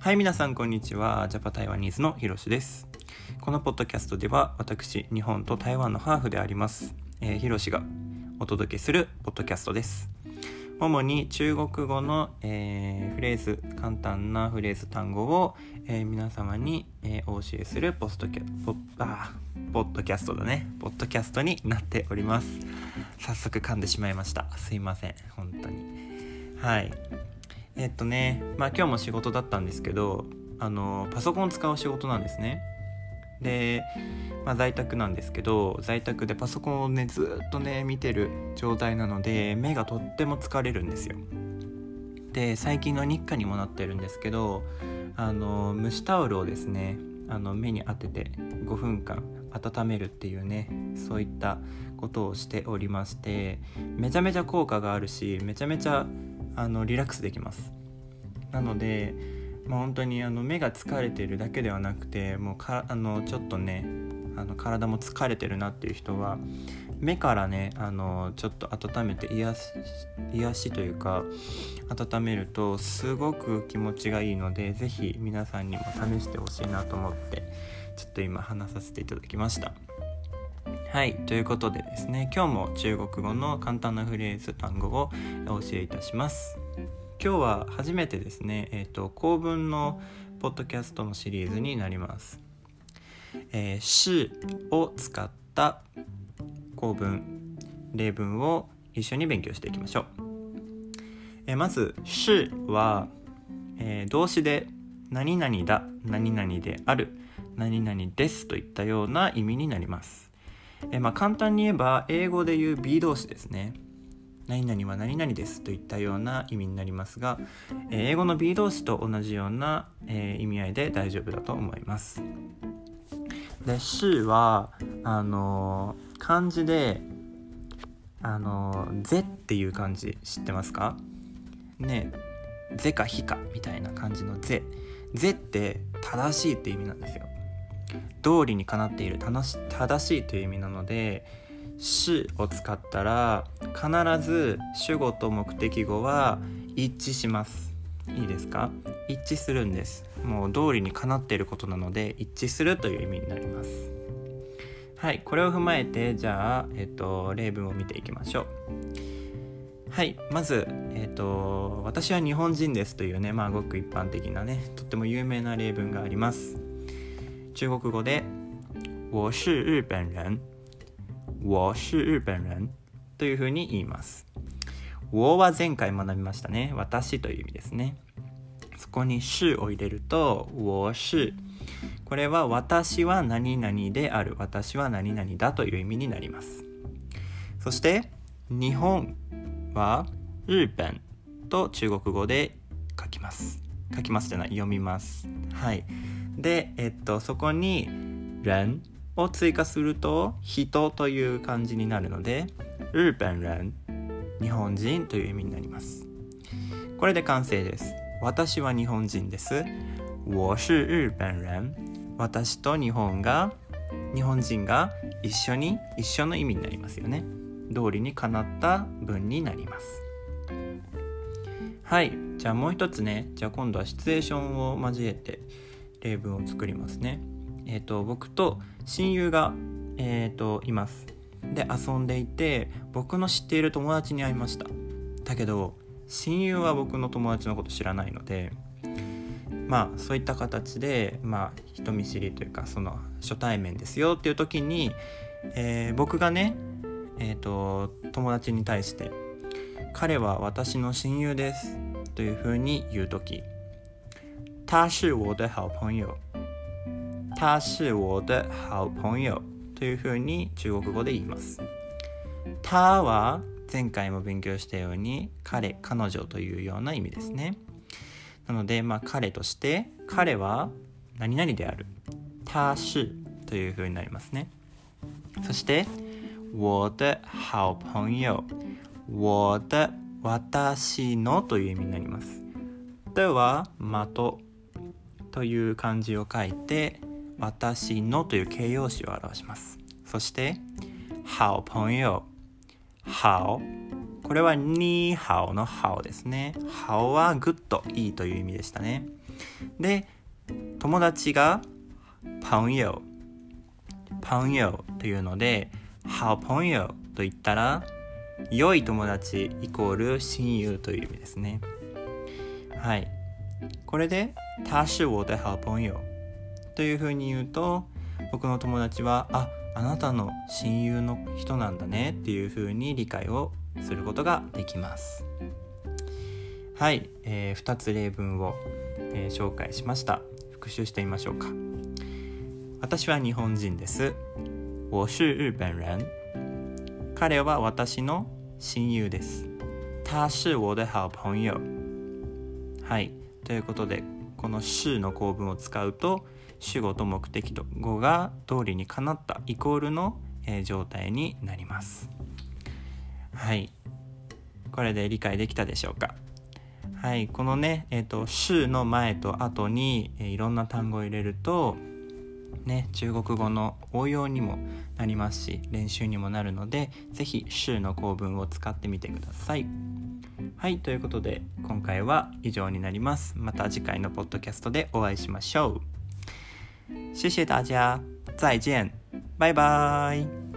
はい、皆さんこんにちは。ジャパ台湾ニーズのひろしです。このポッドキャストでは私、日本と台湾のハーフであります、えー、ひろしがお届けするポッドキャストです。主に中国語の、えーフレーズ、簡単なフレーズ単語を、えー皆様に、えーお教えするポストキャポッあーポッドキャストだね。ポッドキャストになっております。早速噛んでしまいました。すいません。本当に。はい。えっとね、まあ今日も仕事だったんですけど、あの、パソコン使う仕事なんですね。で、まあ、在宅なんですけど在宅でパソコンをねずっとね見てる状態なので目がとっても疲れるんですよで最近の日課にもなってるんですけどあの蒸しタオルをですねあの目に当てて5分間温めるっていうねそういったことをしておりましてめちゃめちゃ効果があるしめちゃめちゃあのリラックスできますなのでまあ、本当にあの目が疲れてるだけではなくてもうかあのちょっとねあの体も疲れてるなっていう人は目からねあのちょっと温めて癒し癒しというか温めるとすごく気持ちがいいので是非皆さんにも試してほしいなと思ってちょっと今話させていただきました。はいということでですね今日も中国語の簡単なフレーズ単語をお教えいたします。今日は初めてですね、えっ、と構文のポッドキャストのシリーズになります。えー、しを使った構文例文を一緒に勉強していきましょう。えーまず「し」は、えー動詞で「何々だ」「何々である」「何々です」といったような意味になります。えまあ、簡単に言えば英語で言う B 動詞ですね。何々は何々ですといったような意味になりますが、えー英語の B 動詞と同じような、えー意味合いで大丈夫だと思います。で「し」はあの漢字で「あのぜ」っていう漢字知ってますか？ね「ぜ」か「ひ」かみたいな感じの「ぜ」「ぜ」って正しいって意味なんですよ。道理にかなっている正しいという意味なので「し」を使ったら必ず主語と目的語は一致します。いいですか？一致するんです。もう道理にかなっていることなので一致するという意味になります。はいこれを踏まえてじゃあ、えっと、例文を見ていきましょう。はいまず、えっと「私は日本人です」というねまあごく一般的なねとっても有名な例文があります。中国語で「我是日本人」我是日本人というふうに言います。我は前回学びましたね。私という意味ですね。そこに是を入れると、我是。これは私は何々である。私は何々だという意味になります。そして、日本は日本と中国語で書きます。書きますじゃない、読みます。はい。で、えっと、そこに、人を追加すると人という漢字になるので日本人日本人という意味になります。これで完成です。私は日本人です。我是日本人。私と日本が日本人が一緒に一緒の意味になりますよね。道理にかなった文になります。はい。じゃあもう一つね。じゃあ今度はシチュエーションを交えて。例文を作りますね。えー、と僕と親友が、えー、といます。で遊んでいて僕の知っている友達に会いました。だけど親友は僕の友達のこと知らないのでまあそういった形で、まあ、人見知りというかその初対面ですよっていう時に、えー僕がね、えー、と友達に対して「彼は私の親友です」というふうに言う時「他是我的好朋友」他是我的好朋友というふうに中国語で言います。他は前回も勉強したように彼、彼女というような意味ですね。なので、まあ彼として彼は何々である。他是というふうになりますね。そして我的好朋友我的私のという意味になります。では的という漢字を書いて私のという形容詞を表します。そして、好朋友。好。これは你好の好ですね。好は good、いいという意味でしたね。で友達が朋友朋友というので好朋友と言ったら良い友達イコール親友という意味ですねはいこれで他是我的好朋友。というふうに言うと僕の友達はああなたの親友の人なんだねっていうふうに理解をすることができます。はい、えー、2つ例文を、えー、紹介しました。復習してみましょうか。私は日本人です。我是日本人。彼は私の親友です。他是我的好朋友。はいということでこの「是」の構文を使うと主語と目的と語が通りにかなったイコールの、えー、状態になります。はい。これで理解できたでしょうか？はい。このねえっ、ー、と「週」の前と後に、えー、いろんな単語を入れるとね中国語の応用にもなりますし練習にもなるので是非「週」の構文を使ってみてください。はいということで今回は以上になります。また次回のポッドキャストでお会いしましょう。谢谢大家。再见。拜拜。